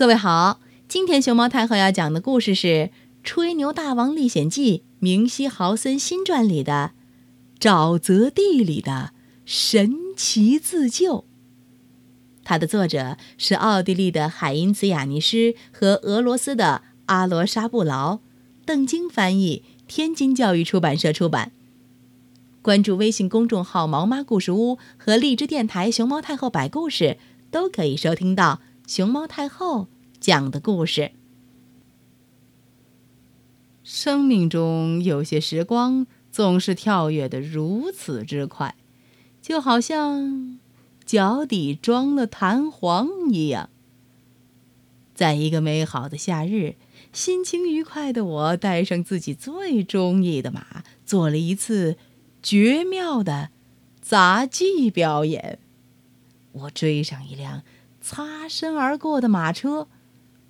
各位好，今天熊猫太后要讲的故事是《吹牛大王历险记》明希豪森新传里的《沼泽地里的神奇自救》。它的作者是奥地利的海因茨·雅尼施和俄罗斯的阿罗沙布劳，邓晶翻译，天津教育出版社出版。关注微信公众号“毛妈故事屋”和荔枝电台“熊猫太后摆故事”，都可以收听到。熊猫太后讲的故事。生命中有些时光总是跳跃的如此之快，就好像脚底装了弹簧一样。在一个美好的夏日，心情愉快的我带上自己最中意的马，做了一次绝妙的杂技表演。我追上一辆。擦身而过的马车，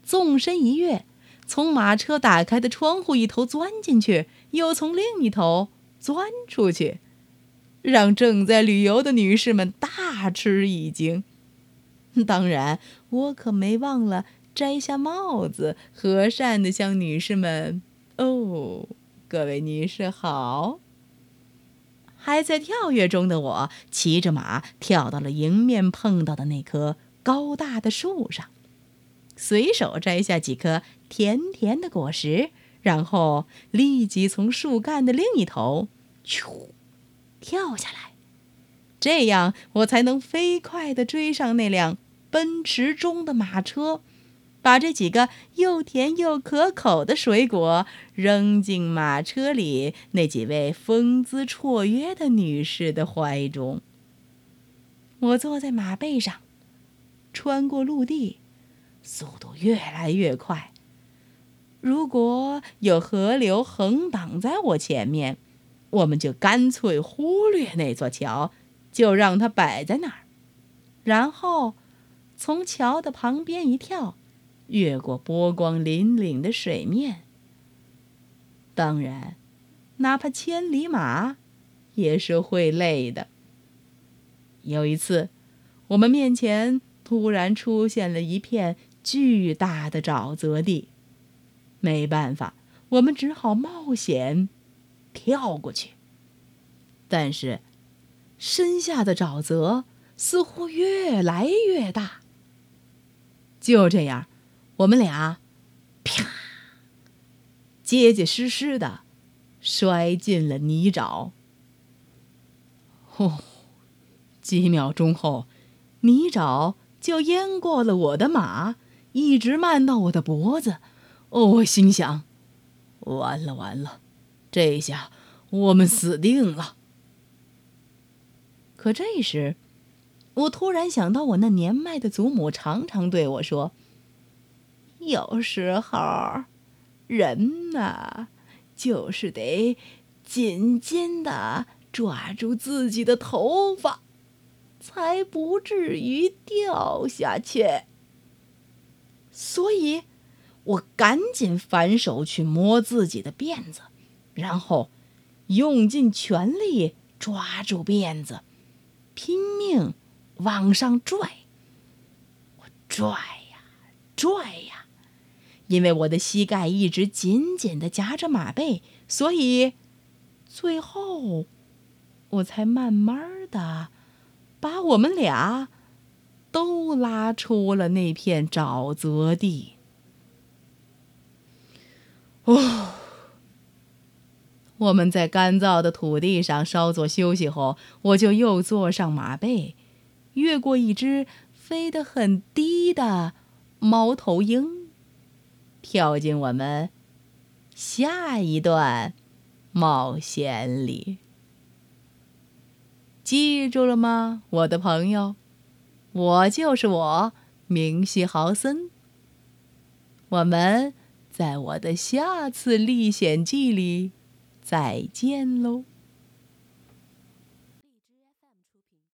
纵身一跃，从马车打开的窗户一头钻进去，又从另一头钻出去，让正在旅游的女士们大吃一惊。当然，我可没忘了摘下帽子，和善地向女士们：“哦，各位女士好。”还在跳跃中的我，骑着马跳到了迎面碰到的那棵。高大的树上，随手摘下几颗甜甜的果实，然后立即从树干的另一头，咻，跳下来。这样，我才能飞快地追上那辆奔驰中的马车，把这几个又甜又可口的水果扔进马车里那几位风姿绰约的女士的怀中。我坐在马背上。穿过陆地，速度越来越快。如果有河流横挡在我前面，我们就干脆忽略那座桥，就让它摆在那儿，然后从桥的旁边一跳，越过波光粼粼的水面。当然，哪怕千里马也是会累的。有一次，我们面前。突然出现了一片巨大的沼泽地，没办法，我们只好冒险跳过去。但是，身下的沼泽似乎越来越大。就这样，我们俩啪，结结实实的摔进了泥沼。哦，几秒钟后，泥沼。就淹过了我的马，一直漫到我的脖子。哦，我心想：完了完了，这下我们死定了。可这时，我突然想到，我那年迈的祖母常常对我说：“有时候，人呐，就是得紧紧的抓住自己的头发。”才不至于掉下去。所以，我赶紧反手去摸自己的辫子，然后用尽全力抓住辫子，拼命往上拽。我拽呀拽呀，因为我的膝盖一直紧紧的夹着马背，所以最后我才慢慢的。把我们俩都拉出了那片沼泽地。哦，我们在干燥的土地上稍作休息后，我就又坐上马背，越过一只飞得很低的猫头鹰，跳进我们下一段冒险里。记住了吗，我的朋友？我就是我，明希豪森。我们在我的下次历险记里再见喽。